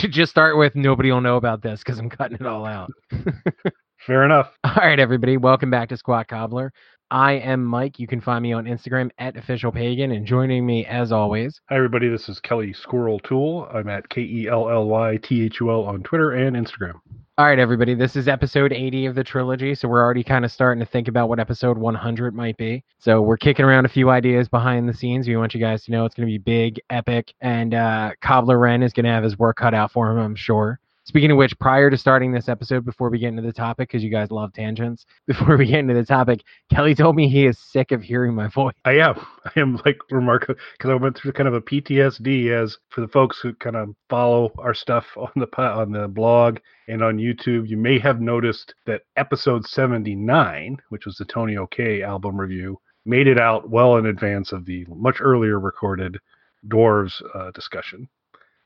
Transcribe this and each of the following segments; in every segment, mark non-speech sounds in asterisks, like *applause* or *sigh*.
than nothing. It should just start with nobody will know about this because I'm cutting it all out. *laughs* Fair enough. *laughs* All right, everybody, welcome back to Squat Cobbler. I am Mike. You can find me on Instagram at official pagan, and joining me as always. Hi, everybody. This is Kelly Squirrel Thul. I'm at K E L L Y T H U L on Twitter and Instagram. All right, everybody. This is episode 80 of the trilogy, so we're already kind of starting to think about what episode 100 might be. So we're kicking around a few ideas behind the scenes. We want you guys to know it's going to be big, epic, and uh, Cobbler Wren is going to have his work cut out for him, I'm sure. Speaking of which, prior to starting this episode, before we get into the topic, because you guys love tangents, *laughs* before we get into the topic, Kelly told me he is sick of hearing my voice. I am. *laughs* I am like remarkable because I went through kind of a PTSD. As for the folks who kind of follow our stuff *laughs* on the on the blog and on YouTube, you may have noticed that episode 79, which was the Tony OK album review, made it out well in advance of the much earlier recorded Dwarves uh, discussion.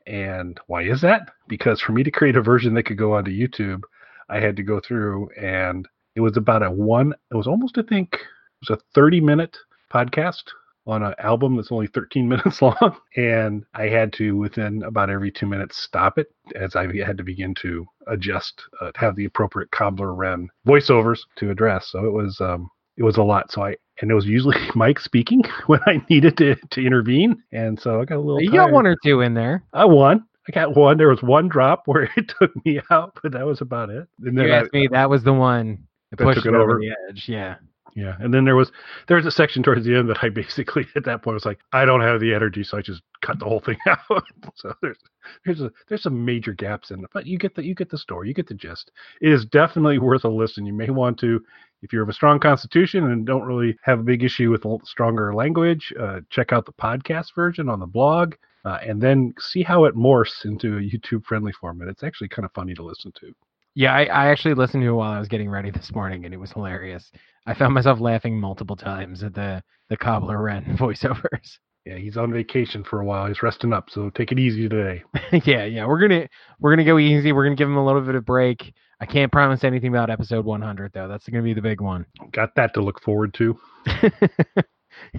And why is that? Because for me to create a version that could go onto YouTube, I had to go through and it was about a one, it was almost, I think, it was a 30 minute podcast on an album that's only 13 *laughs* minutes long. And I had to, within about every two minutes, stop it as I had to begin to adjust, uh, have the appropriate cobbler Wren voiceovers to address. So it was, um, it was a lot. So I, and it was usually *laughs* Mike speaking *laughs* when I needed to, to intervene. And so I got a little. You tired. got one or two in there. I won. I got one. There was one drop *laughs* where it took me out, but that was about it. And You asked I, me, that was the one that That pushed it over. the edge. Yeah. yeah. And then there was there was a section towards the end that I basically at that point was like, I don't have the energy, so I just cut the whole thing out. so there's there's a there's some major gaps in it, but you get the you get the story, you get the gist. It is definitely worth a listen. You may want to. If you have a strong constitution and don't really have a big issue with stronger language, uh, check out the podcast version on the blog. uh, and then see how it morphs into a YouTube friendly format. It's actually kind of funny to listen to. Yeah, I, I actually listened to it while I was getting ready this morning, and it was hilarious. I found myself laughing multiple times at the the cobbler Wren *laughs* voiceovers. Yeah, he's on vacation for a while. He's resting up, so take it easy today. *laughs* yeah, yeah, we're gonna we're gonna go easy. We're gonna give him a little bit of break. I can't promise anything about episode 100 though. That's gonna be the big one. Got that to look forward to. *laughs*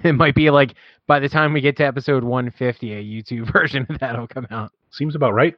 it might be like by the time we get to episode 150, a YouTube *laughs* version of that'll come out. Seems about right.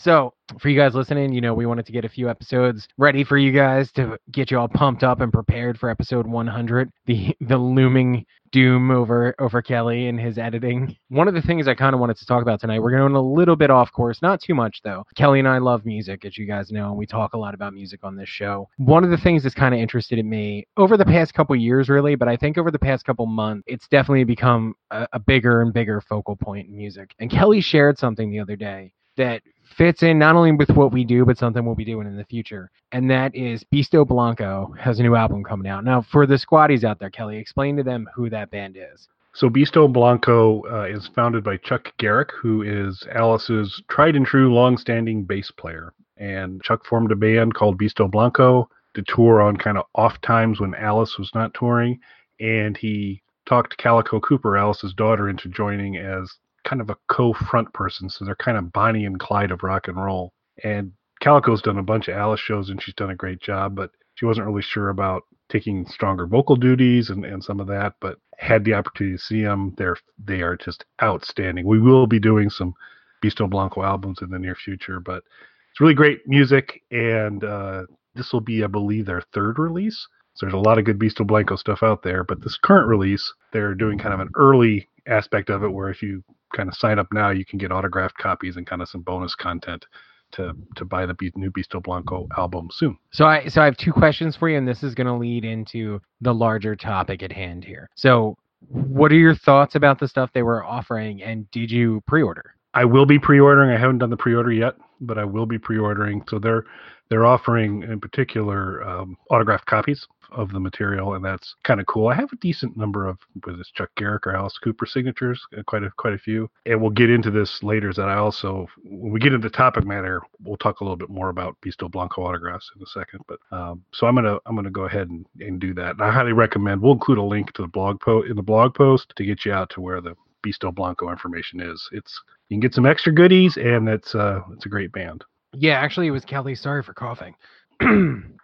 So, for you guys listening, you know, we wanted to get a few episodes ready for you guys to get you all pumped up and prepared for episode 100, the *laughs* the looming doom over over Kelly and his editing. One of the things I kind of wanted to talk about tonight, we're going a little bit off course, not too much though. Kelly and I love music, as you guys know, and we talk a lot about music on this show. One of the things that's kind of interested in me over the past couple years, really, but I think over the past couple months, it's definitely become a, a bigger and bigger focal point in music. And Kelly shared something the other day that fits in not only with what we do, but something we'll be doing in the future. And that is Beasto Blanco has a new album coming out. Now, for the squatties out there, Kelly, explain to them who that band is. So Beasto Blanco uh, is founded by Chuck Garric, who is Alice's tried and true, long-standing bass player. And Chuck formed a band called Beasto Blanco to tour on kind of off times when Alice was not touring. And he talked Calico Cooper, Alice's daughter, into joining as kind of a co-front person. So they're kind of Bonnie and Clyde of rock and roll. And Calico's done a bunch of Alice shows and she's done a great job, but she wasn't really sure about taking stronger vocal duties and, and some of that, but had the opportunity to see them. They're they are just outstanding. We will be doing some Beasto Blanco albums in the near future, but it's really great music, and uh, this will be, I believe, their third release. So there's a lot of good Beasto Blanco stuff out there, but this current release, they're doing kind of an early aspect of it, where if you kind of sign up now, you can get autographed copies and kind of some bonus content to to buy the new Beasto Blanco album soon. So I so I have two questions for you, and this is going to lead into the larger topic at hand here. So, what are your thoughts about the stuff they were offering, and did you pre-order? I will be pre-ordering. I haven't done the pre-order yet, but I will be pre-ordering. So they're they're offering in particular um, autographed copies of the material, and that's kind of cool. I have a decent number of whether it's Chuck Garric or Alice Cooper signatures, uh, quite a quite a few. And we'll get into this later. Is that I also when we get into the topic matter, we'll talk a little bit more about Beasto Blanco autographs in a second. But um, so I'm gonna I'm gonna go ahead and, and do that. And I highly recommend. We'll include a link to the blog post in the blog post to get you out to where the Beasto Blanco information is. It's you can get some extra goodies, and it's uh it's a great band. Yeah, actually, it was Kelly. Sorry for coughing. *clears throat*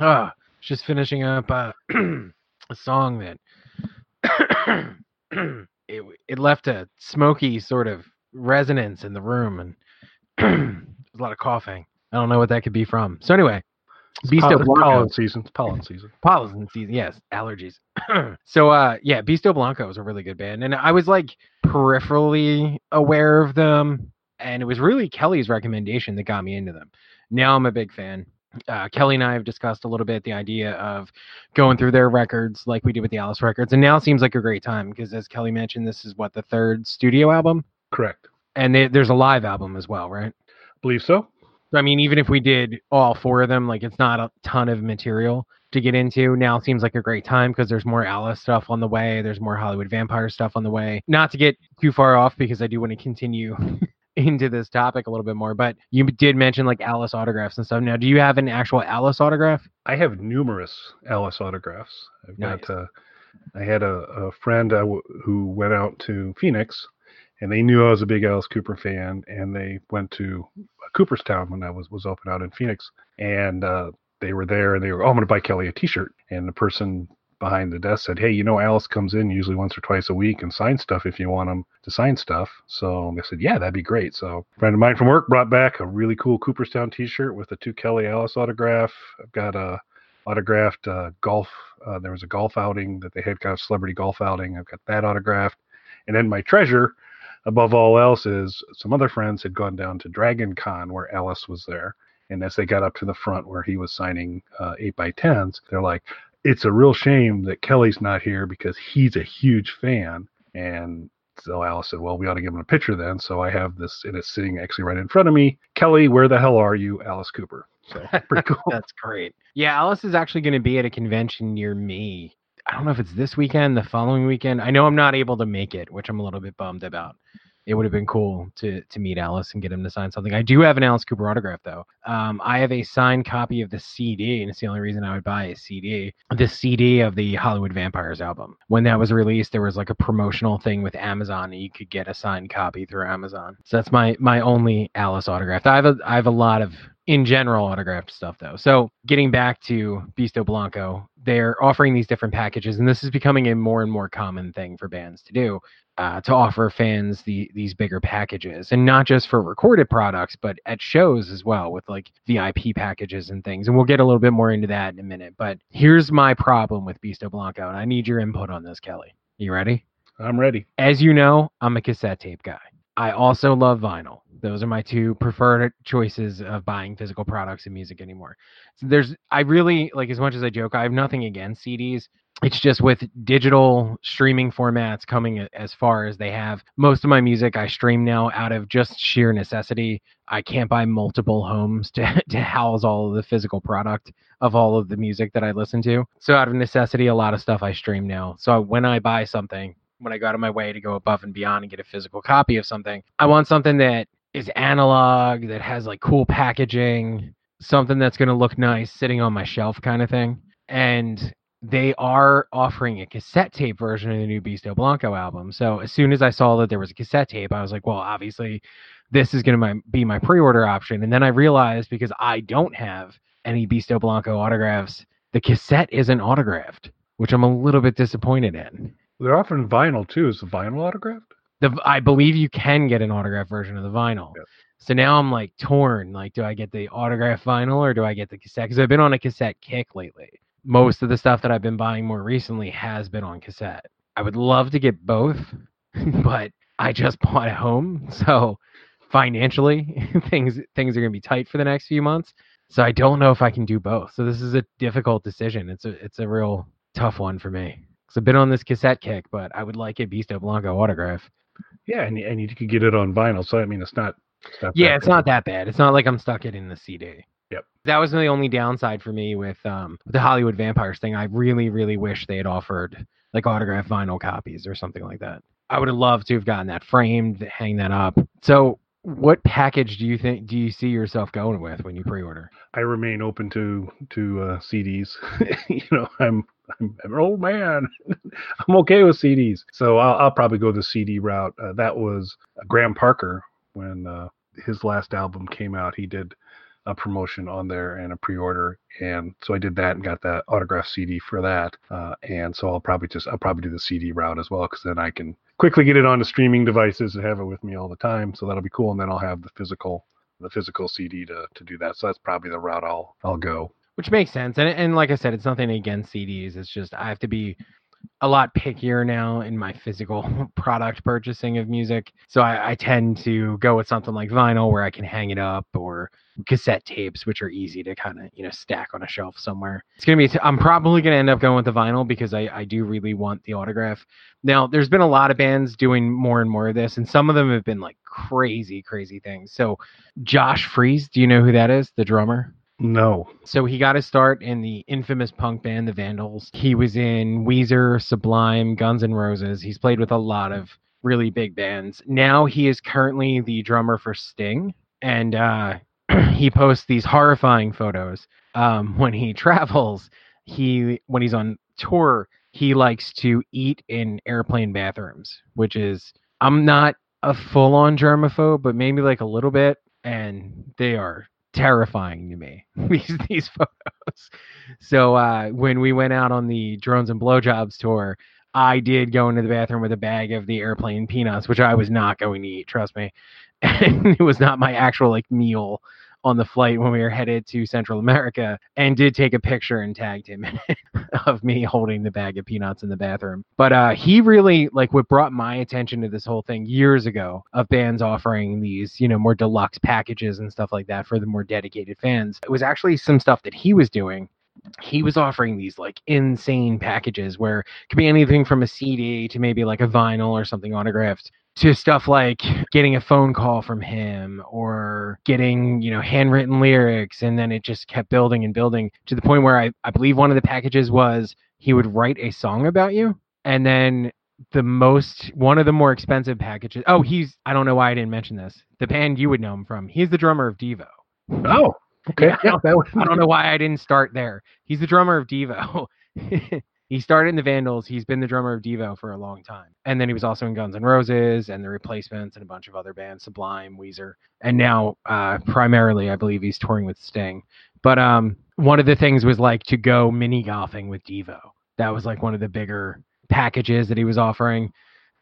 ah, just finishing up uh, *clears throat* a song that *clears throat* it it left a smoky sort of resonance in the room, and there's a lot of coughing. I don't know what that could be from. So anyway, Beasto Pollen, Blanco. pollen season. It's pollen season. pollen season yes allergies so uh yeah Beasto Blanco was a really good band and I was like peripherally aware of them and it was really Kelly's recommendation that got me into them now I'm a big fan uh, Kelly and I have discussed a little bit the idea of going through their records like we did with the Alice records and now seems like a great time because as Kelly mentioned this is what the third studio album Correct. and they, there's a live album as well right Believe so. so, I mean, even if we did all four of them, like it's not a ton of material to get into. Now seems like a great time because there's more Alice stuff on the way. There's more Hollywood Vampire stuff on the way. Not to get too far off because I do want to continue *laughs* into this topic a little bit more. But you did mention like Alice autographs and stuff. Now, do you have an actual Alice autograph? I have numerous Alice autographs. I've Nice. got. Uh, I had a, a friend uh, w- who went out to Phoenix, and they knew I was a big Alice Cooper fan, and they went to Cooperstown when I was was open out in Phoenix, and uh, they were there, and they were, oh, I'm going to buy Kelly a T-shirt, and the person behind the desk said, hey, you know, Alice comes in usually once or twice a week and signs stuff if you want him to sign stuff. So I said, yeah, that'd be great. So a friend of mine from work brought back a really cool Cooperstown T-shirt with a two Kelly Alice autograph. I've got a autographed uh, golf. Uh, there was a golf outing that they had, kind of celebrity golf outing. I've got that autographed. And then my treasure, above all else, is some other friends had gone down to Dragon Con where Alice was there. And as they got up to the front where he was signing uh, 8 by 10s they're like, it's a real shame that Kelly's not here because he's a huge fan. And so Alice said, well, we ought to give him a picture then. So I have this, and it's sitting actually right in front of me. Kelly, where the hell are you, Alice Cooper? So *laughs* pretty cool. That's great. Yeah, Alice is actually going to be at a convention near me. I don't know if it's this weekend, the following weekend. I know I'm not able to make it, which I'm a little bit bummed about. It would have been cool to to meet Alice and get him to sign something. I do have an Alice Cooper autograph though. Um, I have a signed copy of the CD, and it's the only reason I would buy a CD. The CD of the Hollywood Vampires album. When that was released, there was like a promotional thing with Amazon, and you could get a signed copy through Amazon. So that's my my only Alice autograph. I have a I have a lot of in general autographed stuff though. So getting back to Beasto Blanco, they're offering these different packages, and this is becoming a more and more common thing for bands to do. Uh, to offer fans the these bigger packages, and not just for recorded products, but at shows as well, with like VIP packages and things. And we'll get a little bit more into that in a minute. But here's my problem with Beasto Blanco, and I need your input on this, Kelly. You ready? I'm ready. As you know, I'm a cassette tape guy. I also love vinyl. Those are my two preferred choices of buying physical products and music anymore. So there's I really like as much as I joke, I have nothing against CDs. It's just with digital streaming formats coming as far as they have. Most of my music I stream now out of just sheer necessity. I can't buy multiple homes to *laughs* to house all of the physical product of all of the music that I listen to. So out of necessity, a lot of stuff I stream now. So when I buy something, when I go out of my way to go above and beyond and get a physical copy of something, I want something that is analog, that has like cool packaging, something that's going to look nice sitting on my shelf kind of thing. And they are offering a cassette tape version of the new Beasto Blanco album. So as soon as I saw that there was a cassette tape, I was like, well, obviously this is going to be my pre-order option. And then I realized because I don't have any Beasto Blanco autographs, the cassette isn't autographed, which I'm a little bit disappointed in. They're often vinyl too. Is the vinyl autographed? The I believe you can get an autograph version of the vinyl. So now I'm like torn. Like, do I get the autograph vinyl or do I get the cassette? Because I've been on a cassette kick lately. Most of the stuff that I've been buying more recently has been on cassette. I would love to get both, *laughs* but I just bought a home, so financially *laughs* things things are gonna be tight for the next few months. So I don't know if I can do both. So this is a difficult decision. It's a it's a real tough one for me. I've been on this cassette kick, but I would like a Beasto Blanco autograph. Yeah, and and you could get it on vinyl. So I mean, it's not. It's not Yeah, it's bad. not that bad. It's not like I'm stuck getting the CD. Yep. That was the only downside for me with um the Hollywood Vampires thing. I really, really wish they had offered like autographed vinyl copies or something like that. I would have loved to have gotten that framed, hang that up. So what package do you think do you see yourself going with when you pre-order? I remain open to to uh, CDs. *laughs* you know, I'm, I'm an old man. *laughs* I'm okay with CDs, so I'll, I'll probably go the CD route. Uh, that was Graham Parker when uh, his last album came out. He did a promotion on there and a pre-order, and so I did that and got that autographed CD for that. Uh, and so I'll probably just I'll probably do the CD route as well because then I can quickly get it onto streaming devices and have it with me all the time. So that'll be cool. And then I'll have the physical the physical CD to, to do that. So that's probably the route I'll I'll go. Which makes sense. And and like I said, it's nothing against CDs. It's just I have to be a lot pickier now in my physical *laughs* product purchasing of music. So I, I, tend to go with something like vinyl where I can hang it up or cassette tapes, which are easy to kind of, you know, stack on a shelf somewhere. It's going to be, i am probably going to end up going with the vinyl because I, I do really want the autograph. Now, there's been a lot of bands doing more and more of this, and some of them have been like crazy, crazy things. So Josh Freese, do you know who that is? The drummer? No. So he got his start in the infamous punk band, the Vandals. He was in Weezer, Sublime, Guns N' Roses. He's played with a lot of really big bands. Now he is currently the drummer for Sting, and uh, *clears throat* he posts these horrifying photos um, *laughs* when he travels. He when he's on tour, he likes to eat in airplane bathrooms, which is I'm not a full on germaphobe, but maybe like a little bit, and they are terrifying to me *laughs* these these photos. So uh, when we went out on the drones and blowjobs tour, I did go into the bathroom with a bag of the airplane peanuts, which I was not going to eat. Trust me, *laughs* and it was not my actual like meal on the flight when we were headed to Central America and did take a picture and tagged him *laughs* of me holding the bag of peanuts in the bathroom. But uh, he really like what brought my attention to this whole thing years ago of bands offering these, you know, more deluxe packages and stuff like that for the more dedicated fans. It was actually some stuff that he was doing he was offering these like insane packages where it could be anything from a CD to maybe like a vinyl or something autographed to stuff like getting a phone call from him or getting, you know, handwritten lyrics. And then it just kept building and building to the point where I, I believe one of the packages was he would write a song about you. And then the most, one of the more expensive packages. Oh, he's, I don't know why I didn't mention this. The band you would know him from. He's the drummer of Devo. Oh, okay. Yeah, I, *laughs* don't, I don't know why I didn't start there. He's the drummer of Devo. *laughs* he started in the Vandals. He's been the drummer of Devo for a long time. And then he was also in Guns N' Roses and the Replacements and a bunch of other bands, Sublime, Weezer. And now, uh, primarily, I believe he's touring with Sting. But um, one of the things was like to go mini golfing with Devo. That was like one of the bigger packages that he was offering.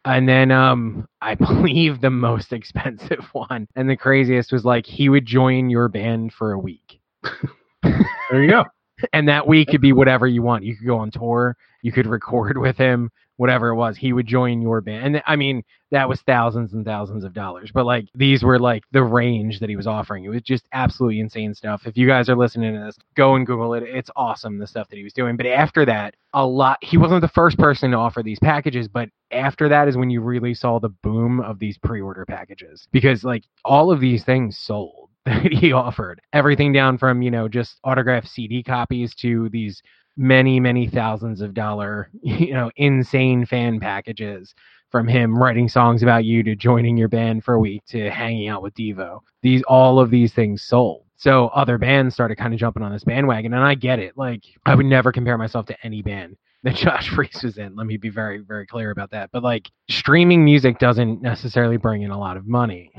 And then um, I *laughs* believe the most expensive *laughs* one and the craziest was like he would join your band for a week. *laughs* there you go and that week could be whatever you want. You could go on tour, you could record with him, whatever it was. He would join your band. And I mean, that was thousands and thousands of dollars. But like these were like the range that he was offering. It was just absolutely insane stuff. If you guys are listening to this, go and Google it. It's awesome the stuff that he was doing. But after that, a lot he wasn't the first person to offer these packages, but after that is when you really saw the boom of these pre-order packages. Because like all of these things sold that *laughs* he offered. Everything down from, you know, just autographed CD copies to these many, many thousands of dollar, *laughs* you know, insane fan packages from him writing songs about you to joining your band for a week to hanging out with Devo. These all of these things sold. So other bands started kind of jumping on this bandwagon and I get it. Like I would never compare myself to any band *laughs* that Josh Freese was in. Let me be very, very clear about that. But like streaming music doesn't necessarily bring in a lot of money.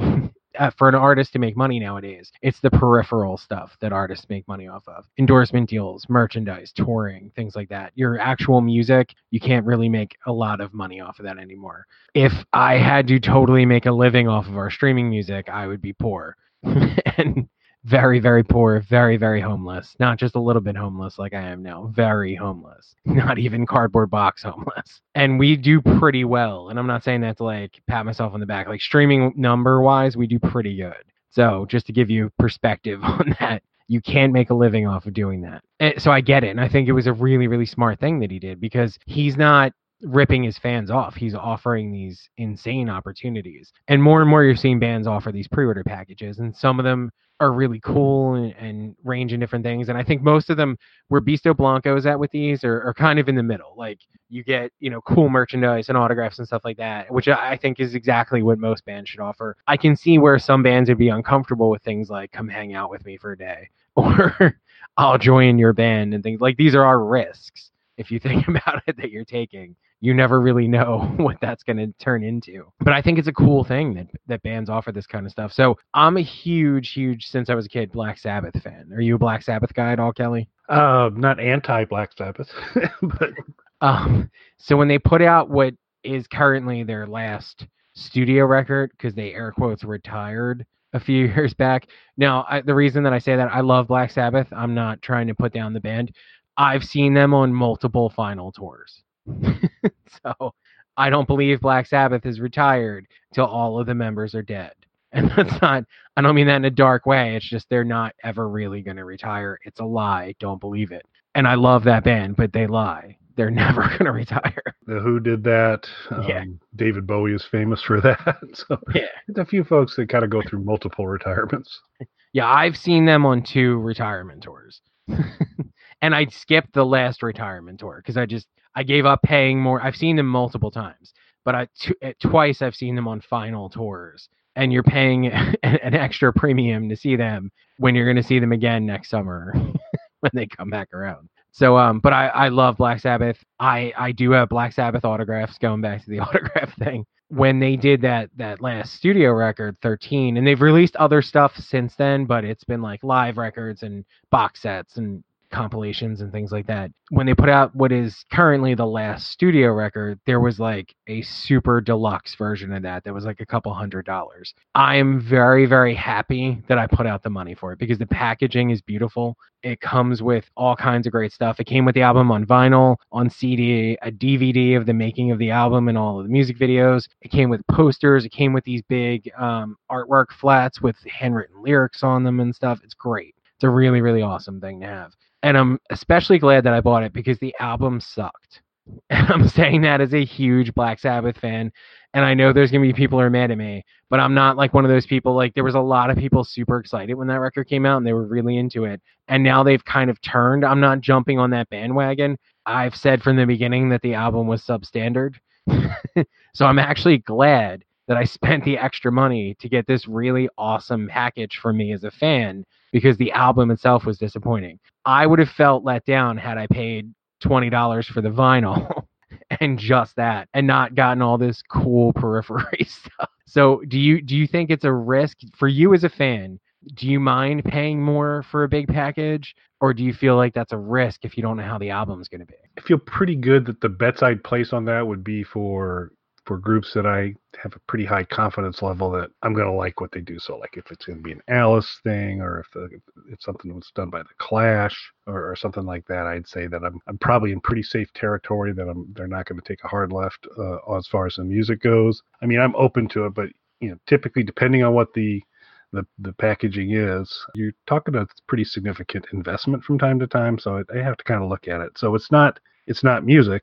Uh, for an artist to make money nowadays, it's the peripheral stuff that artists make money off of endorsement deals, merchandise, touring, things like that. Your actual music, you can't really make a lot of money off of that anymore. If I had to totally make a living off of our streaming music, I would be poor. *laughs* and very, very poor, very, very homeless. Not just a little bit homeless like I am now, very homeless. *laughs* Not even cardboard box homeless. And we do pretty well. And I'm not saying that to like pat myself on the back. Like streaming number wise, we do pretty good. So just to give you perspective *laughs* on that, you can't make a living off of doing that. And so I get it. And I think it was a really, really smart thing that he did because he's not ripping his fans off. He's offering these insane opportunities. And more and more you're seeing bands offer these pre-order packages and some of them are really cool and, and, range in different things. And I think most of them where Beasto Blanco is at with these are, are, kind of in the middle. Like you get, you know, cool merchandise and autographs and stuff like that, which I think is exactly what most bands should offer. I can see where some bands would be uncomfortable with things like come hang out with me for a day *laughs* or I'll join your band and things like these are our risks if you think *laughs* about it that you're taking you never really know *laughs* what that's going to turn into but i think it's a cool thing that that bands offer this kind of stuff so i'm a huge huge since i was a kid black sabbath fan are you a black sabbath guy at all kelly uh not anti black sabbath *laughs* but um so when they put out what is currently their last studio record because they air quotes retired a few *laughs* years back. Now, I, the reason that I say that I love Black Sabbath, I'm not trying to put down the band. I've seen them on multiple final tours. *laughs* so I don't believe Black Sabbath is retired till all of the members are dead. *laughs* And that's not, I don't mean that in a dark way. It's just they're not ever really going to retire. It's a lie. Don't believe it. And I love that band, but they lie. They're *laughs* never going to retire. The Who did that. Um, Yeah. David Bowie is famous for that. so Yeah. there's a few folks that kind of go through multiple retirements. Yeah, I've seen them on two retirement tours. and I skipped the last retirement tour because I just I gave up paying more. I've seen them multiple times, but I t- uh, twice I've seen them on final tours. And you're paying *laughs* an, extra premium to see them when you're going to see them again next summer *laughs* when they come back around. So um but I I love Black Sabbath. I I do have Black Sabbath autographs going back to the *laughs* autograph thing. When they did that that last studio record 13 and they've released other stuff since then, but it's been like live records and box sets and compilations and things like that. When they put out what is currently the last studio record, there was like a super deluxe version of that that was like a couple hundred dollars. I am very very happy that I put out the money for it because the packaging is beautiful. It comes with all kinds of great stuff. It came with the album on vinyl, on CD, a DVD of the making of the album and all of the music videos. It came with posters. It came with these big um, artwork flats with handwritten lyrics on them and stuff. It's great. It's a really, really awesome thing to have. And I'm especially glad that I bought it because the album sucked. *laughs* And I'm saying that as a huge Black Sabbath fan. And I know there's going to be people who are mad at me, but I'm not like one of those people. Like, there was a lot of people super excited when that record came out and they were really into it. And now they've kind of turned. I'm not jumping on that bandwagon. I've said from the beginning that the album was substandard. *laughs* so I'm actually glad that I spent the extra money to get this really awesome package for me as a fan because the album itself was disappointing. I would have felt let down had I paid $20 for the vinyl *laughs* and just that and not gotten all this cool *laughs* periphery stuff. So, do you do you think it's a risk for you as a fan? Do you mind paying more for a big package or do you feel like that's a risk if you don't know how the album's going to be? I feel pretty good that the bets I'd place on that would be for for groups that I have a pretty high confidence level that I'm going to like what they do. So, like if it's going to be an Alice thing, or if the, it's something that's done by the Clash, or, or something like that, I'd say that I'm I'm probably in pretty safe territory. That I'm they're not going to take a hard left uh, as far as the music goes. I mean, I'm open to it, but you know, typically depending on what the the, the packaging is, you're talking a pretty significant investment from time to time. So I have to kind of look at it. So it's not it's not music,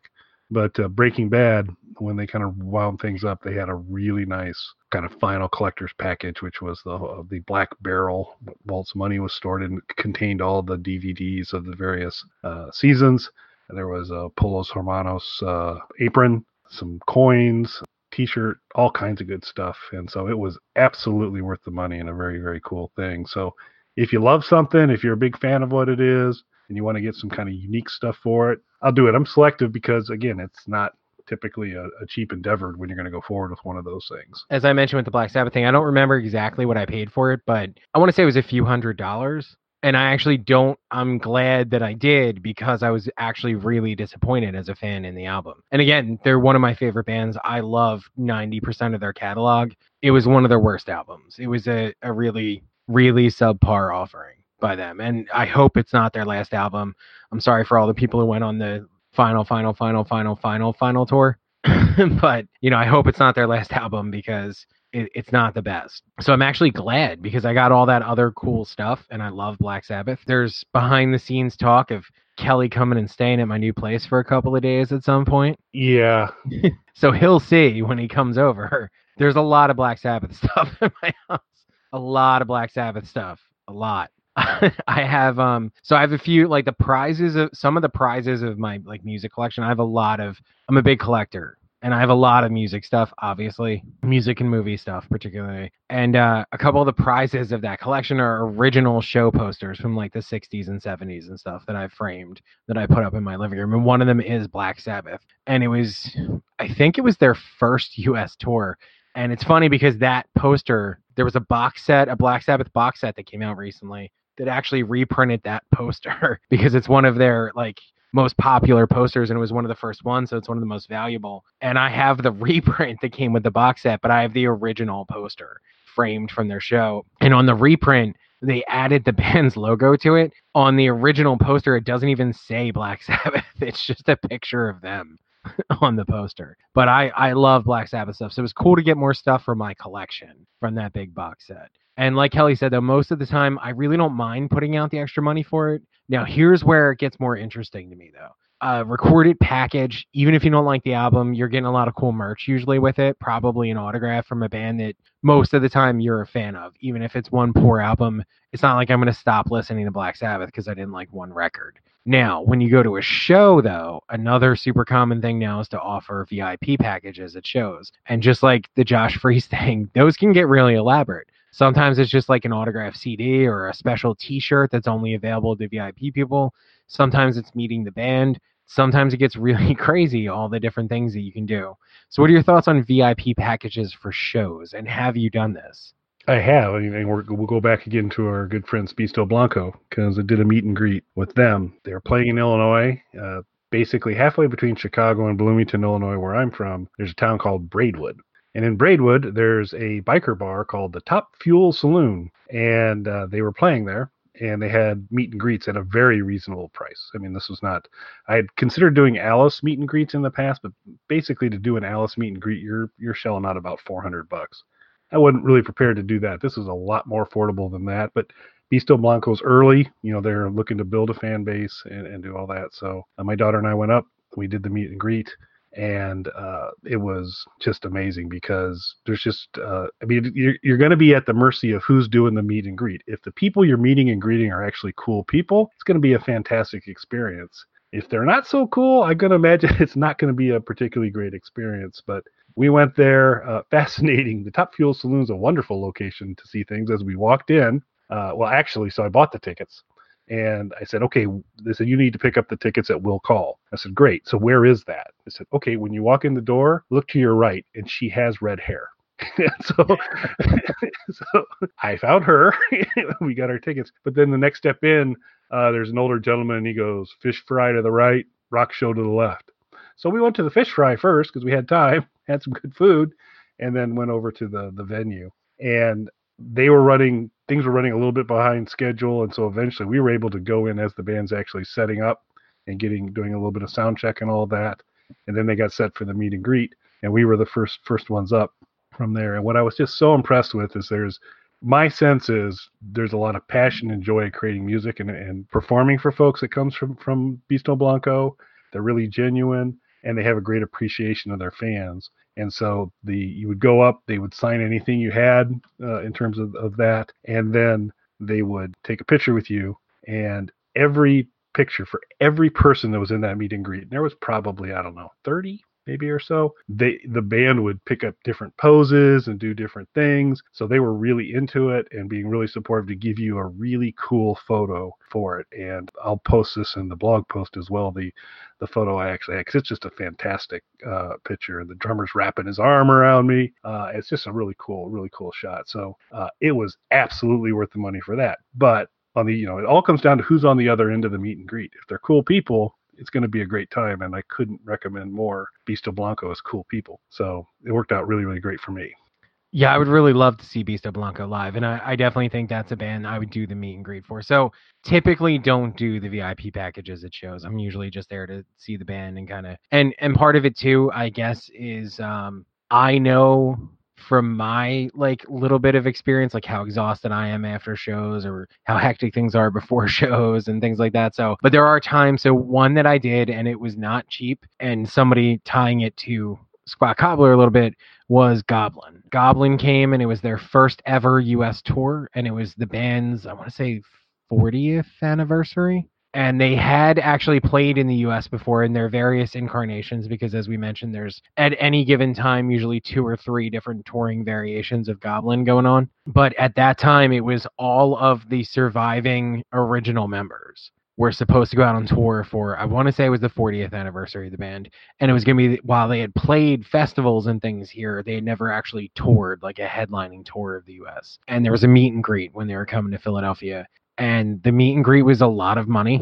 but uh, Breaking Bad, when they kind of wound things up, they had a really nice kind of final collector's package, which was the uh, the black barrel. Walt's money was stored and contained all the DVDs of the various uh, seasons. And there was a Pollos Hermanos uh, apron, some coins, T-shirt, all kinds of good stuff. And so it was absolutely worth the money and a very very cool thing. So if you love something, if you're a big fan of what it is, and you want to get some kind of unique stuff for it, I'll do it. I'm selective because again, it's not typically a, a cheap endeavor when you're going to go forward with one of those things. As I mentioned with the Black Sabbath thing, I don't remember exactly what I paid for it, but I want to say it was a few hundred dollars. And I actually don't, I'm glad that I did because I was actually really disappointed as a fan in the album. And again, they're one of my favorite bands. I love 90% of their catalog. It was one of their worst albums. It was a, a really, really subpar offering by them. And I hope it's not their last album. I'm sorry for all the people who went on the final, final, final, final, final, final tour. *laughs* but, you know, I hope it's not their last album because it, it's not the best. So I'm actually glad because I got all that other cool stuff and I love Black Sabbath. There's behind the scenes talk of Kelly coming and staying at my new place for a couple of days at some point. Yeah, *laughs* So he'll see when he comes over. There's a lot of Black Sabbath *laughs* stuff in my house. A lot of Black Sabbath stuff. A lot. *laughs* I have um so I have a few like the prizes of some of the prizes of my like music collection. I have a lot of I'm a big collector and I have a lot of music stuff, obviously, music and movie stuff particularly. And uh, a couple of the prizes of that collection are original show posters from like the 60s and 70s and stuff that I framed that I put up in my living room. And one of them is Black Sabbath, and it was I think it was their first U.S. tour. And it's funny because that poster, there was a box set, a Black Sabbath box set that came out recently that actually reprinted that poster *laughs* because it's one of their like most popular posters and it was one of the first ones so it's one of the most valuable. And i have the *laughs* reprint that came with the box set but i have the original poster framed from their show. And on the reprint they added the *laughs* band's logo to it. On the original poster it doesn't even say black sabbath. It's just a picture of them on the poster. But i i love black sabbath stuff so it was cool to get more stuff for my collection from that big box set and like Kelly said, though, most of the time I really don't mind putting out the extra money for it. Now, here's where it gets more interesting to me, though. A recorded package, even if you don't like the album, you're getting a lot of cool merch usually with it. Probably an autograph from a band that most of the time you're a fan of. Even if it's one poor album, it's not like I'm going to stop listening to Black Sabbath because I didn't like one record. Now, when you go to a show, though, another super common thing now is to offer VIP packages at shows. And just like the Josh *laughs* Freese thing, those can get really elaborate. Sometimes it's just like an autographed CD or a special T-shirt that's only available to VIP people. Sometimes it's meeting the band. Sometimes it gets *laughs* really crazy, all the different things that you can do. So, what are your thoughts on VIP packages for shows, and have you done this? I have, and we will go back again to our good friends Beasto Blanco because I did a meet and greet with them. They're playing in Illinois, uh, basically halfway between Chicago and Bloomington, Illinois, where I'm from. There's a town called Braidwood, and in Braidwood, there's a biker bar called the Top Fuel Saloon, and uh, they were playing there, and they had meet and greets at a very reasonable price. I mean, this was not. I had considered doing Alice meet and greets in the past, but basically to do an Alice meet and greet, you're you're shelling out about 400 bucks. I wasn't really prepared to do that. This was a lot more affordable than that, but Beasto Blanco's early. You know, they're looking to build a fan base and, and do all that. So uh, my daughter and I went up. We did the meet and greet and uh, it was just amazing because there's just uh, i mean you're, you're going to be at the mercy of who's doing the meet and greet. If the people you're meeting and greeting are actually cool people it's going to be a fantastic experience. If they're not so cool i'm going to imagine *laughs* it's not going to be a particularly great experience but we went there uh, *laughs* fascinating. The top fuel saloon's a wonderful location to see things as we walked in uh, well actually so i bought the tickets and I said, okay, they said, you need to pick up the tickets at Will Call. I said, great. So where is that? I said, okay, when you walk in the door, look to your right. And she has red hair. *laughs* so, *laughs* so I found her. *laughs* we got our tickets. But then the next step in, uh, there's an older gentleman and he goes, fish fry to the right, rock show to the left. So we went to the fish fry first because we had time, had some good food, and then went over to the, the venue. And they were running things were running a little bit behind schedule, and so eventually we were able to go in as the band's actually setting up and getting doing a little bit of sound check and all that, and then they got set for the meet and greet, and we were the first first ones up from there. And what I was just so impressed with is there's my sense is there's a lot of passion and joy creating music and, and performing for folks that comes from from Beasto Blanco. They're really genuine and they have a great appreciation of their fans. And so the you would go up, they would sign anything you had uh, in terms of, of that, and then they would take a picture with you. And every picture for every person that was in that meet and greet, and there was probably I don't know 30, maybe or so they the band would pick up different poses and do different things. So they were really into it and being really supportive to give you a really cool photo for it. And i'll post this in the blog post as well the the photo i actually had because it's just a fantastic uh, picture. And the drummer's wrapping his arm around me. Uh, it's just a really cool really cool shot. So uh, it was absolutely worth the money for that. But on the you know it all comes down to who's on the other end of the meet and greet. If they're cool people it's going to be a great time, and I couldn't recommend more. Beasto Blanco is cool people, so it worked out really, really great for me. Yeah, I would really love to see Beasto Blanco live, and I, I, definitely think that's a band I would do the meet and greet for. So typically, don't do the VIP packages at shows. I'm usually just there to see the band and kind of and and part of it too, I guess, is um, I know from my like little bit of experience like how exhausted i am after shows or how hectic things are before *laughs* shows and things like that so but there are times so one that i did and it was not cheap and somebody tying it to squat cobbler a little bit was goblin. Goblin came and it was their first ever us tour and it was the band's i want to say 40th anniversary and they had actually played in the US before in their various incarnations because as we mentioned there's at any given time usually two or three different touring variations of Goblin going on. But at that time it was all of the surviving original members were supposed to go out on tour for I want to say it was the 40th anniversary of the band. And it was going to be while they had played festivals and things here they had never actually toured like a headlining tour of the US and there was a meet and greet when they were coming to Philadelphia and the meet and greet was a lot of money.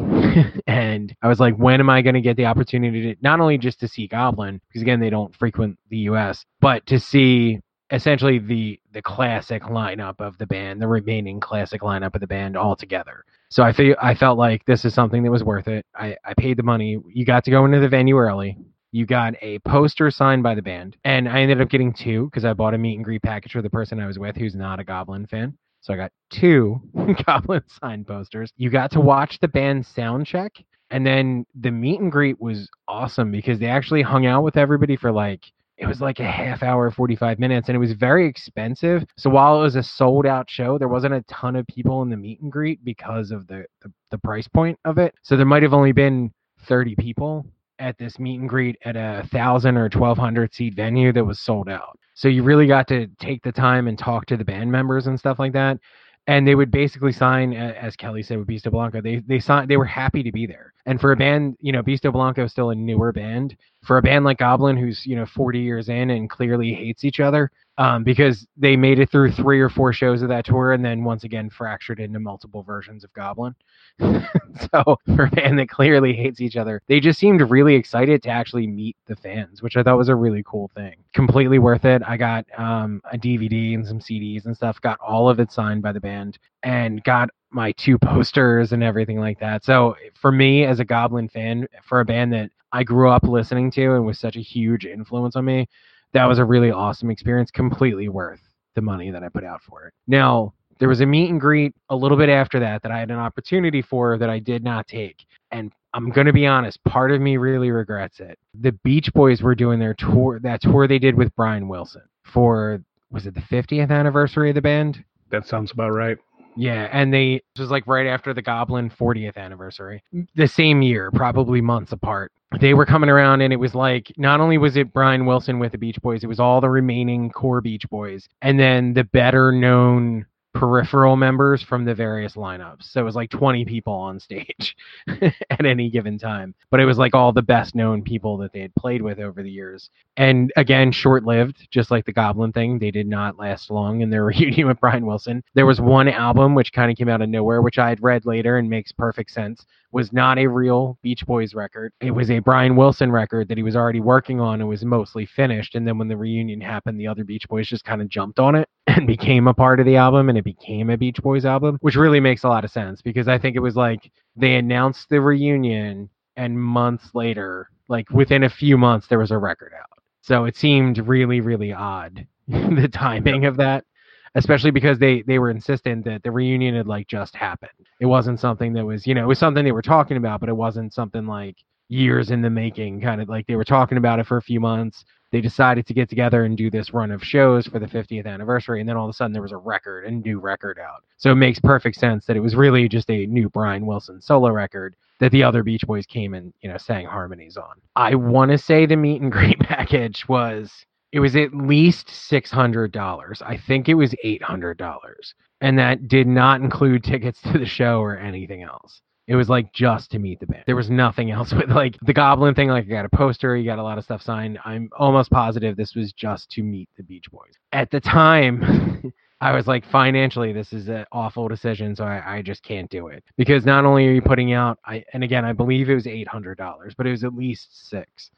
*laughs* and I was like, when am I going to get the opportunity to not only just to see Goblin, because again, they don't frequent the US, but to see essentially the the classic lineup of the band, the remaining classic lineup of the band all together. So I feel I felt like this is something that was worth it. I, I paid the money. You got to go into the venue early. You got a poster signed by the band, and I ended up getting two because I bought a meet and greet package for the person I was with who's not a Goblin fan. So I got two *laughs* Goblin signed posters. You got to watch the band sound check, and then the meet and greet was awesome because they actually hung out with everybody for like it was like a half hour 45 minutes and it was very expensive. So while it was a sold out show there wasn't a ton of people in the meet and greet because of the the, the price point of it. So there might have only been 30 people at this meet and greet at a thousand or 1200 seat venue that was sold out so you really got to take the time and talk to the band members and stuff like that and they would basically sign as kelly said with beasto blanco they they signed they were happy to be there and for a band you know beasto blanco is still a newer band. For a band like goblin who's you know 40 years in and clearly hates each other um, because they made it through three or four shows of that tour and then once again fractured into multiple versions of goblin. *laughs* So for a band that clearly hates each other they just seemed really excited to actually meet the fans which i thought was a really cool thing. Completely worth it. I got um, a dvd and some cds and stuff got all of it signed by the band and got my two *laughs* posters and everything like that so for me as a goblin fan for a band that i grew up listening to and was such a huge influence on me that was a really awesome experience completely worth the money that i put out for it now there was a meet and greet a little bit after that that I had an opportunity for that I did not take. And I'm going to be honest, part of me really regrets it. The Beach Boys were doing their tour, that tour they did with Brian Wilson for, was it the 50th anniversary of the band? That sounds about right. Yeah, and they it was like right after the Goblin 40th anniversary, the same year, probably months apart. They were coming around, and it was like not only was it Brian Wilson with the Beach Boys, it was all the remaining core Beach Boys, and then the better known peripheral members from the various lineups. So it was like 20 people on stage *laughs* at any given time. But it was like all the best known people that they had played with over the years. And again, short lived, just like the Goblin thing. They did not last long in their *laughs* reunion with Brian Wilson. There was one album which kind of came out of nowhere, which I had read later and makes perfect sense, was not a real Beach Boys record. It was a Brian Wilson record that he was already working on and was mostly finished. And then when the reunion happened, the other Beach Boys just kind of jumped on it *laughs* and became a part of the album and it became a Beach Boys album, which really makes a lot of sense because I think it was like they announced the reunion and months later, like within a few months, there was a record out. So it seemed really, really odd *laughs* the timing of that especially because they they were insistent that the reunion had like just happened. It wasn't something that was, you know, it was something they were talking about, but it wasn't something like years in the making, kind of like they were talking about it for a few months. They decided to get together and do this run of shows for the 50th anniversary, and then all of a sudden there was a record, a new record out. So it makes perfect sense that it was really just a new Brian Wilson solo record that the other Beach Boys came and you know sang harmonies on. I want to say the meet and greet *laughs* package was it was at least $600. I think it was $800. And that did not include tickets *laughs* to the show or anything else. It was like just to meet the band. There was nothing else *laughs* with like the Goblin thing. Like, I got a poster, you got a lot of stuff signed. I'm almost positive this was just to meet the Beach Boys. At the time, *laughs* I was like, financially, this is an awful decision, so I, I, just can't do it because not only are you putting out, I and again, I believe it was eight hundred dollars, but it was at least six.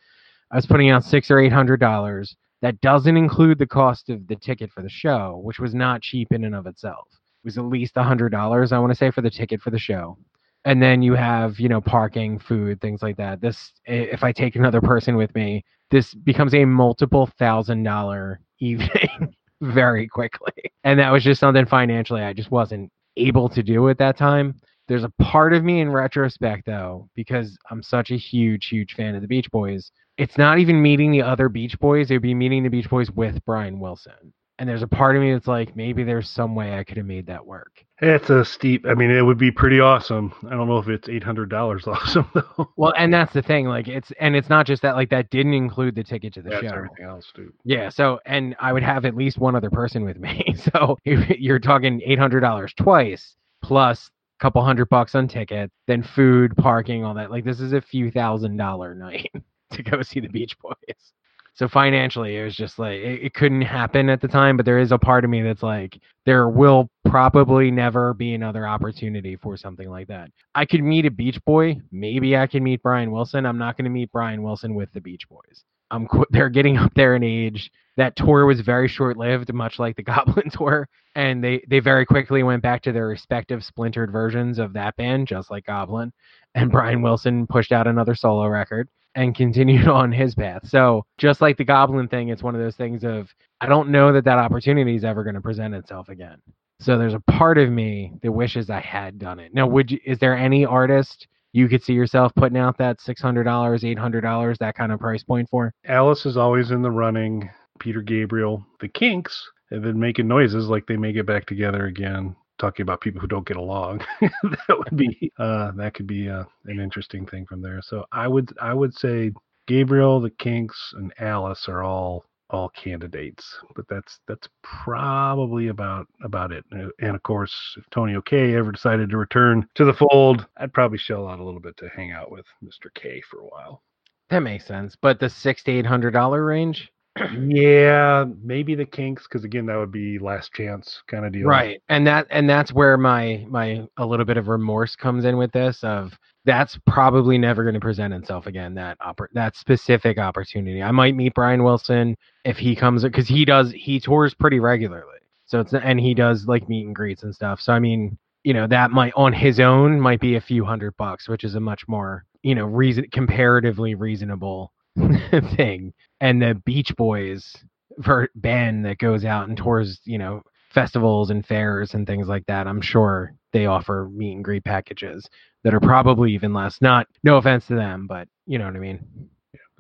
I was putting out six or eight hundred dollars that doesn't include the cost of the ticket for the show, which was not cheap in and of itself. It was at least a hundred dollars, I want to say, for the ticket for the show. And then you have, you know, parking, food, things like that. This, if I take another person with me, this becomes a multiple thousand dollar *laughs* evening very quickly. And that was just something financially I just wasn't able to do at that time. There's a part of me in retrospect, though, because I'm such a huge, huge fan of the Beach Boys, it's not even meeting the other Beach Boys. It would be meeting the Beach Boys with Brian Wilson. And there's a part of me that's like, maybe there's some way I could have made that work. It's a steep. I mean, it would be pretty awesome. I don't know if it's eight hundred dollars *laughs* awesome though. Well, and that's the thing. Like, it's and it's not just that. Like, that didn't include the ticket to the That's show. everything else, dude. Yeah. So, and I would have at least one other person with me. *laughs* So you're talking eight hundred dollars twice, plus couple hundred bucks on ticket, then food, parking, all that. Like, this is a few thousand dollar *laughs* night. to go see the Beach Boys. So financially, it was just like it, it, couldn't happen at the time. But there is a part of me that's like, there will probably never be another opportunity for something like that. I could meet a Beach Boy. Maybe I can meet Brian Wilson. I'm not going to meet Brian Wilson with the Beach Boys. I'm they're getting up there in age. That tour was very short lived, much like the *laughs* Goblin tour, and they they very quickly went back to their respective splintered versions of that band, just like Goblin. And Brian Wilson pushed out another solo record and *laughs* continued on his path. So just like the Goblin thing, it's one of those things of I don't know that that opportunity is ever going to present itself again. So there's a part of me that wishes I had done it. Now, would you? Is there any artist you could see yourself putting out that six hundred dollars, eight hundred dollars, that kind of price point for? Alice is always in the running. Peter Gabriel, the Kinks have been making noises like they may get back together again. Talking about people who don't get along, *laughs* that would be uh, that could be uh, an interesting thing from there. So I would I would say Gabriel, the Kinks, and Alice are all all candidates, but that's that's probably about about it. Uh, and of course, if Tony O'Kay ever decided to return to the fold, I'd probably shell out a little bit to hang out with Mr. K for a while. That makes sense. But the six to eight hundred dollar range. Yeah, maybe the Kinks, because again, that would be last chance kind of deal. Right, and that and that's where my my a little bit of remorse comes in with this. Of that's probably never going to present itself again. That oppor- that specific opportunity. I might meet Brian Wilson if he comes because he does he tours pretty regularly. So it's and he does like meet and greets and stuff. So I mean, you know, that might on his own might be a few hundred bucks, which is a much more you know reason comparatively reasonable *laughs* thing. And the Beach Boys for band that goes out and tours, you know, festivals and fairs and things like that. I'm sure they offer meet and greet packages that are probably even less. Not no offense to them, but you know what I mean.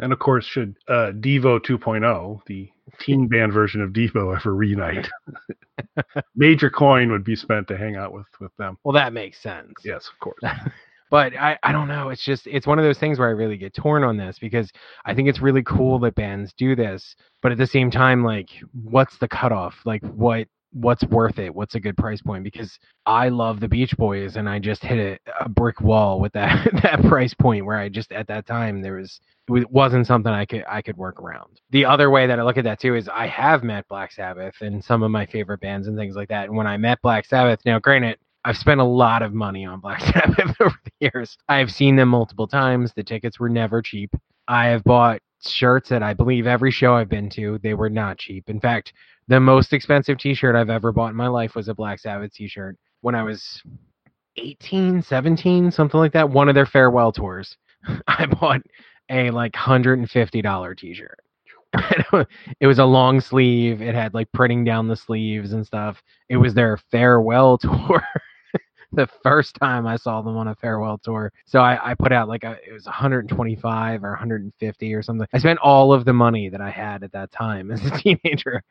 And of course, should uh, Devo 2.0, the teen band version of Devo, ever reunite, *laughs* major coin would be spent to hang out with with them. Well, that makes sense. Yes, of course. *laughs* but I, I don't know. It's just it's one of those things where I really get torn on this because I think it's really cool that bands do this, but at the same time, like, what's the cutoff? Like, what what's worth it? What's a good price point? Because I love the Beach Boys, and I just hit a, a brick wall with that *laughs* that price point where I just at that time there was it wasn't something I could I could work around. The other way that I look at that too is I have met Black Sabbath and some of my favorite bands and things like that. And when I met Black Sabbath, now granted. I've spent a lot of money on Black *laughs* Sabbath over the years. I've seen them multiple times. The tickets were never cheap. I have bought shirts at I believe every show I've been to. They were not cheap. In fact, the most expensive t-shirt I've ever bought in my life was a Black Sabbath t-shirt when I was 18, 17, something like that. One of their farewell tours. *laughs* I bought a like $150 t-shirt. *laughs* it was a long sleeve. It had like printing down the sleeves and stuff. It was their farewell tour. The first time I saw them on a farewell tour. So I, I put out like a, it was 125 or 150 or something. I spent all of the money that I had at that time *laughs* as a teenager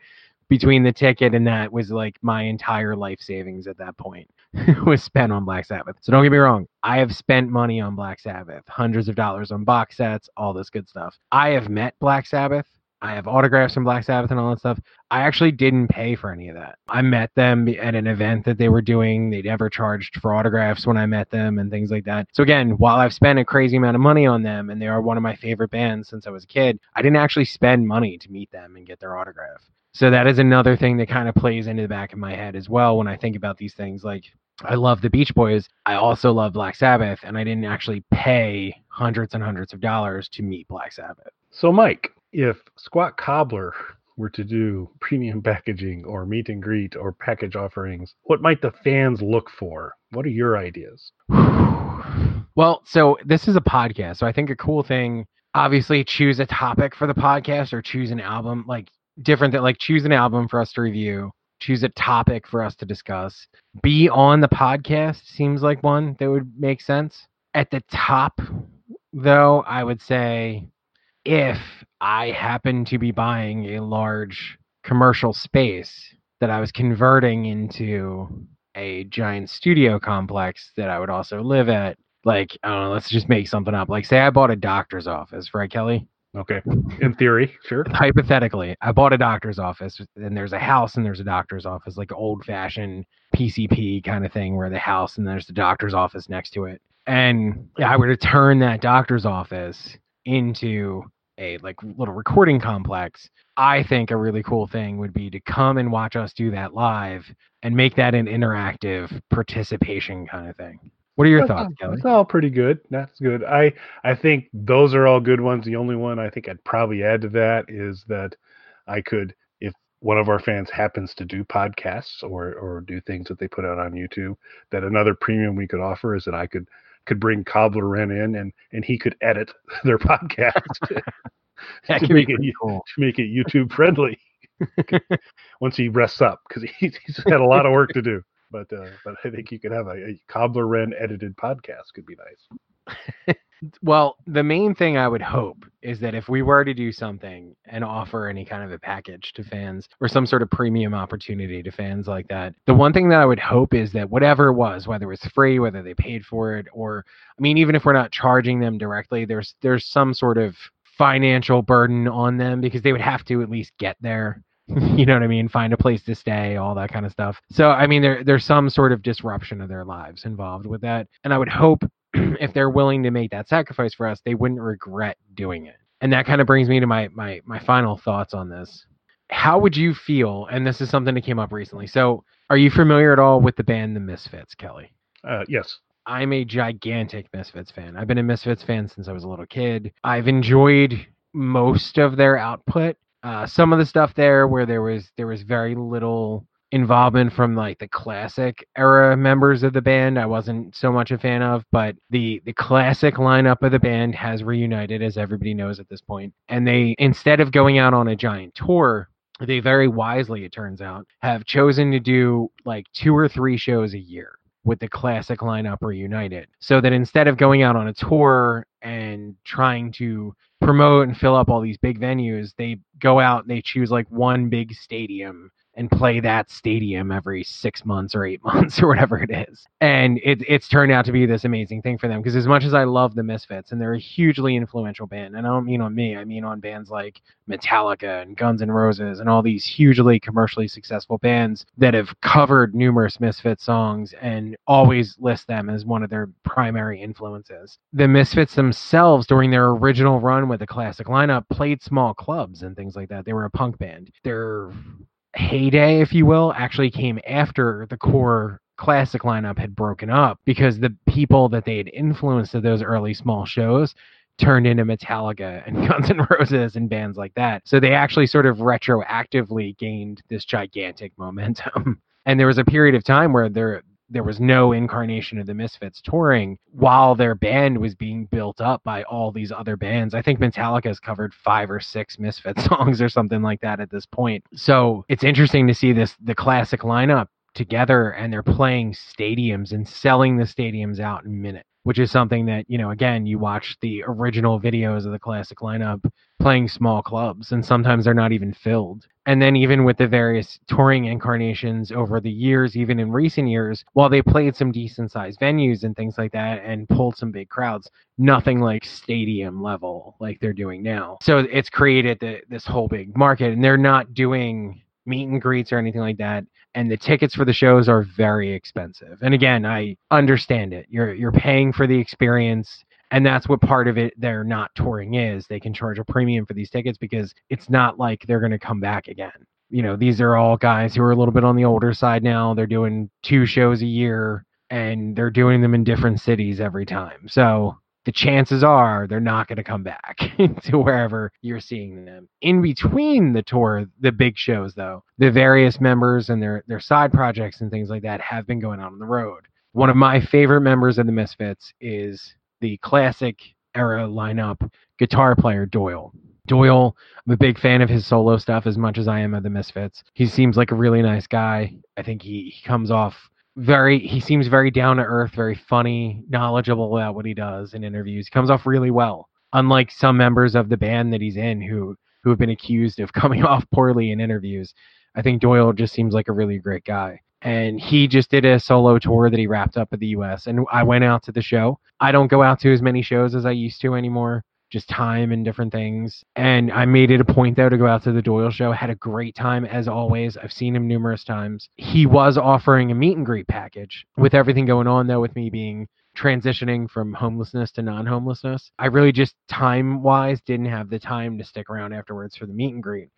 between the ticket and that was like my entire life savings at that point *laughs* was spent on Black Sabbath. So don't get me wrong, I have spent money on Black Sabbath, hundreds of dollars on box sets, all this good stuff. I have met Black Sabbath. I have autographs from Black Sabbath and all that stuff. I actually didn't pay for any of that. I met them at an event that they were doing. They never charged for autographs when I met them and things like that. So again, while I've spent a crazy amount of money on them and they are one of my favorite bands since I was a kid, I didn't actually spend money to meet them and get their autograph. So that is another thing that kind of plays into the back of my head as well when I think about these things. Like I love the Beach Boys. I also love Black Sabbath, and I didn't actually pay hundreds and hundreds of dollars to meet Black Sabbath. So, Mike, if Squat Cobbler were to do premium packaging or meet and greet or package offerings, what might the fans look for? What are your ideas? *sighs* well, so this is a podcast. So I think a cool thing, obviously, choose a topic for the podcast or choose an album. Like different than like choose an album for us to review, choose a topic for us to discuss. Be on the podcast seems like one that would make sense. At the top, though, I would say if I happen to be buying a large commercial space that I was converting into a giant studio complex that I would also live at, like, I don't know, let's just make something up. Like, say I bought a doctor's office, right, Kelly? Okay. In theory, sure. Hypothetically, I bought a doctor's office and there's a house and there's a doctor's office, like old fashioned PCP kind of thing where the house and there's the doctor's office next to it. And I were to turn that doctor's office into a like little recording complex. I think a really cool thing would be to come and watch us do that live and make that an interactive participation kind of thing. What are your That's thoughts, all, Kelly? That's all pretty good. That's good. I I think those are all good ones. The only one I think I'd probably add to that is that I could, if one of our fans happens to do podcasts or or do things that they put out on YouTube, that another premium we could offer is that I could could bring Cobbler Wren in and and he could edit *laughs* their podcast *laughs* to make it cool. to make it YouTube friendly. *laughs* Once he rests up, because he, he's had a lot of work to do. But uh, but I think you could have a, a Cobbler Wren edited podcast could be nice. *laughs* Well, the main thing I would hope is that if we were to do something and offer any kind of a package to fans or some sort of premium opportunity to fans like that, the one thing that I would hope is that whatever it was, whether it's free, whether they paid for it, or I mean, even if we're not charging them directly, there's there's some sort of financial burden on them because they would have to at least get there. *laughs* you know what I mean? Find a place to stay, all that kind of stuff. So I mean, there there's some sort of disruption of their lives involved with that, and I would hope *clears throat* if they're willing to make that sacrifice for us, they wouldn't regret doing it. And that kind of brings me to my my my final thoughts on this. How would you feel? And this is something that came up recently. So, are you familiar at all with the band The Misfits, Kelly? Uh, yes. I'm a gigantic Misfits fan. I've been a Misfits fan since I was a little kid. I've enjoyed most of their output. Uh, some of the stuff there where there was there was very little involvement from like the classic era members of the band I wasn't so much a fan of but the the classic lineup of the band has reunited as everybody knows at this point. and they instead of going out on a giant tour they very wisely it turns out have chosen to do like two or three shows a year with the classic lineup reunited so that instead of going out on a tour and trying to promote and fill up all these big venues they go out and they choose like one big stadium and play that stadium every six months or eight *laughs* months or whatever it is. And it, it's turned out to be this amazing thing for them because as much as I love the Misfits and they're a hugely influential band, and I don't mean on me, I mean on bands like Metallica and Guns N' Roses and all these hugely commercially successful bands that have covered numerous Misfits songs and always list them as one of their primary influences. The Misfits themselves, during their original run with the classic lineup, played small clubs and things like that. They were a punk band. Their heyday, if you will, actually came after the core classic lineup had broken up because the people that they had influenced at those early small shows turned into Metallica and *laughs* Guns N' Roses and bands like that. So they actually sort of retroactively gained this gigantic momentum. *laughs* And there was a period of time where there there was no incarnation of the Misfits touring while their band was being built up by all these other bands. I think Metallica has covered five or six Misfits *laughs* songs or something like that at this point. So it's interesting to see this the classic lineup together and they're playing stadiums and selling the stadiums out in minutes which is something that you know again you watch the original videos of the classic lineup playing small clubs and sometimes they're not even filled and then even with the various touring incarnations over the years even in recent years while they played some decent sized venues and things like that and pulled some big crowds nothing like stadium level like they're doing now so it's created the, this whole big market and they're not doing meet and greets or anything like that and the tickets for the shows are very expensive. And again, I understand it. You're you're paying for the experience and that's what part of it they're not touring is. They can charge a premium for these tickets because it's not like they're going to come back again. You know, these are all guys who are a little bit on the older side now. They're doing two shows a year and they're doing them in different cities every time. So the chances are they're not going to come back *laughs* to wherever you're seeing them. In between the tour, the big shows though, the various members and their their side projects and things like that have been going on on the road. One of my favorite members of the Misfits is the classic era lineup guitar player Doyle. Doyle, I'm a big fan of his solo stuff as much as I am of the Misfits. He seems like a really nice guy. I think he, he comes off very he seems very down to earth, very funny, knowledgeable about what he does in interviews. He comes off really well. Unlike some members of the band that he's in who who have been accused of *laughs* coming off poorly in interviews. I think Doyle just seems like a really great guy. And he just did a solo tour that he wrapped up at the US and I went out to the show. I don't go out to as many shows as I used to anymore just time and different things. And I made it a point though to go out to the Doyle show. Had a great time as always. I've seen him numerous times. He was offering a meet and greet package with everything going on though, with me being transitioning from homelessness to non-homelessness. I really just time-wise didn't have the time to stick around afterwards for the meet and greet.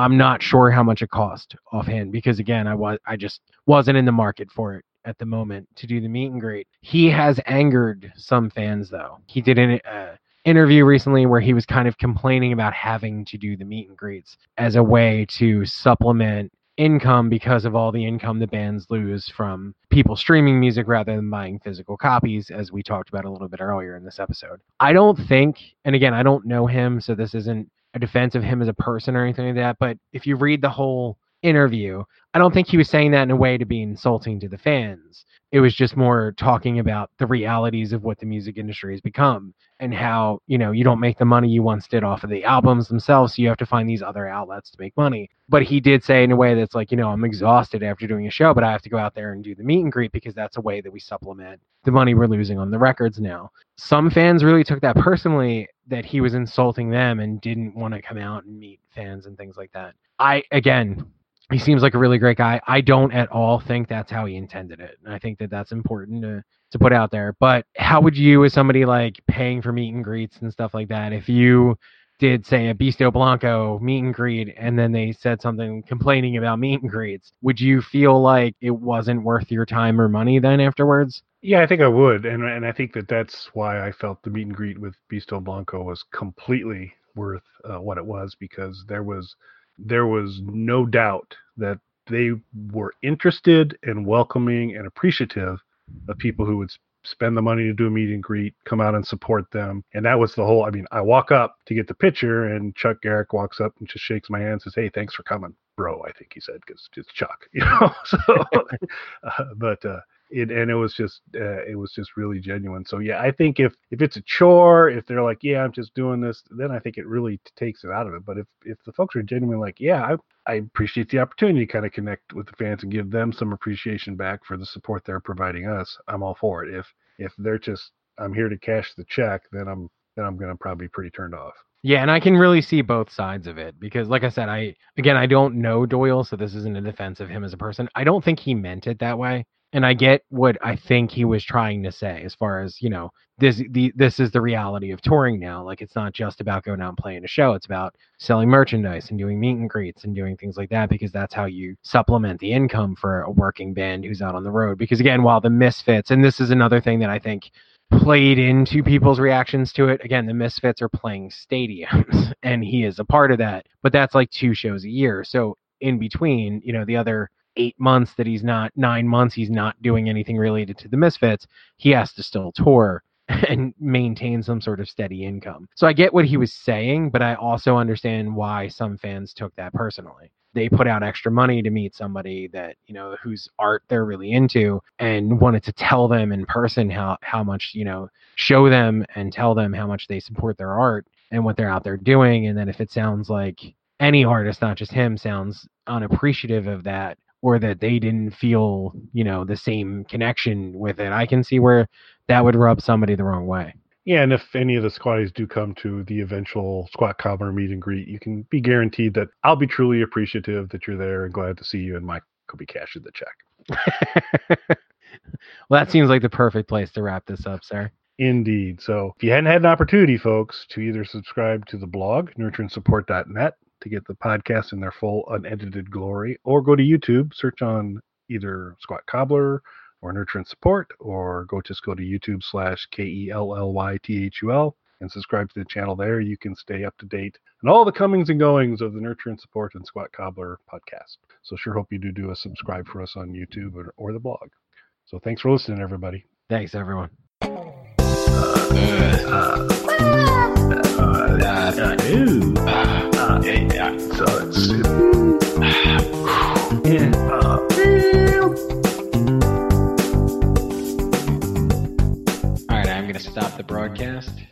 I'm not sure how much it cost offhand because again, I was I just wasn't in the market for it at the moment to do the meet and greet. He has angered some fans though. He did an uh, interview recently where he was kind of complaining about having to do the meet and greets as a way to supplement income because of all the income the bands lose from people streaming music rather than buying physical copies, as we talked about a little bit earlier in this episode. I don't think, and again, I don't know him, so this isn't a defense of him as a person or anything like that, but if you read the whole interview, I don't think he was saying that in a way to be insulting to the fans. It was just more talking about the realities of what the music industry has become and how you know you don't make the money you once did off of the albums themselves so you have to find these other outlets to make money. But he did say in a way that's like you know i'm exhausted after doing a show but i have to go out there and do the meet and greet because that's a way that we supplement the money we're losing on the records now. Some fans really took that personally that he was insulting them and didn't want to come out and meet fans and things like that. I again he seems like a really great guy. I don't at all think that's how he intended it. And I think that that's important to to put out there. But how would you, as somebody like paying for meet and greets and stuff like that, if you did say a Beasto Blanco meet and greet and then they said something complaining about meet and greets, would you feel like it wasn't worth your time or money then afterwards? Yeah, I think I would, and and I think that that's why I felt the meet and greet with Beasto Blanco was completely worth uh, what it was because there was there was no doubt that they were interested and welcoming and appreciative of people who would spend the money to do a meet and greet, come out and support them. And that was the whole I mean, I walk up to get the picture and Chuck Garric walks up and just shakes my hand and says, Hey, thanks for coming, bro. I think he said, because it's Chuck, *laughs* you know? so, *laughs* uh, but, uh, it, and it was just uh, it was just really genuine. So yeah i think if if it's a chore if they're like yeah i'm just doing this then i think it really takes it out of it. But if if the folks are genuinely like yeah i i appreciate the opportunity to kind of connect with the fans and give them some appreciation back for the support they're providing us i'm all for it. If if they're just i'm here to cash the check then i'm then i'm to probably be pretty turned off. Yeah, and I can really see both sides of it because, like I said, I again I don't know Doyle, so this isn't a defense of him as a person. I don't think he meant it that way and I get what I think he was trying to say as far as you know this the this is the reality of touring now. Like it's not just about going out and playing a show; it's about selling merchandise and doing meet and greets and doing things like that because that's how you supplement the income for a working band who's out on the road. Because again, while the Misfits and this is another thing that I think played into people's reactions to it. Again, the Misfits are playing stadiums *laughs* and he is a part of that, but that's like two shows a year. So in between, you know, the other eight months that he's not nine months he's not doing anything related to the misfits he has to still tour *laughs* and maintain some sort of steady income. So i get what he was saying but i also understand why some fans took that personally. They put out extra money to meet somebody that you know whose art they're really into and wanted to tell them in person how how much you know show them and tell them how much they support their art and what they're out there doing. And then if it sounds like any artist not just him sounds unappreciative of that or that they didn't feel, you know, the same connection with it. I can see where that would rub somebody the wrong way. Yeah, and if any of the squatties do come to the eventual squat cobbler meet and greet, you can be guaranteed that I'll be truly appreciative that you're there and glad to see you, and Mike will be cashing the check. *laughs* well, that seems like the perfect place to wrap this up, sir. Indeed. So if you hadn't had an opportunity, folks, to either subscribe to the blog, nurtureandsupport.net, to get the podcast in their full unedited glory, or go to YouTube, search on either Squat Cobbler or Nurture and Support, or go just go to YouTube slash K E L L Y T H U L and subscribe to the channel there. You can stay up to date on all the comings and goings of the Nurture and Support and Squat Cobbler podcast. So sure hope you do do a subscribe for us on YouTube or, or the blog. So thanks for listening, everybody. Thanks, everyone. Uh, uh, uh, *sighs* All right, I'm going to stop the broadcast.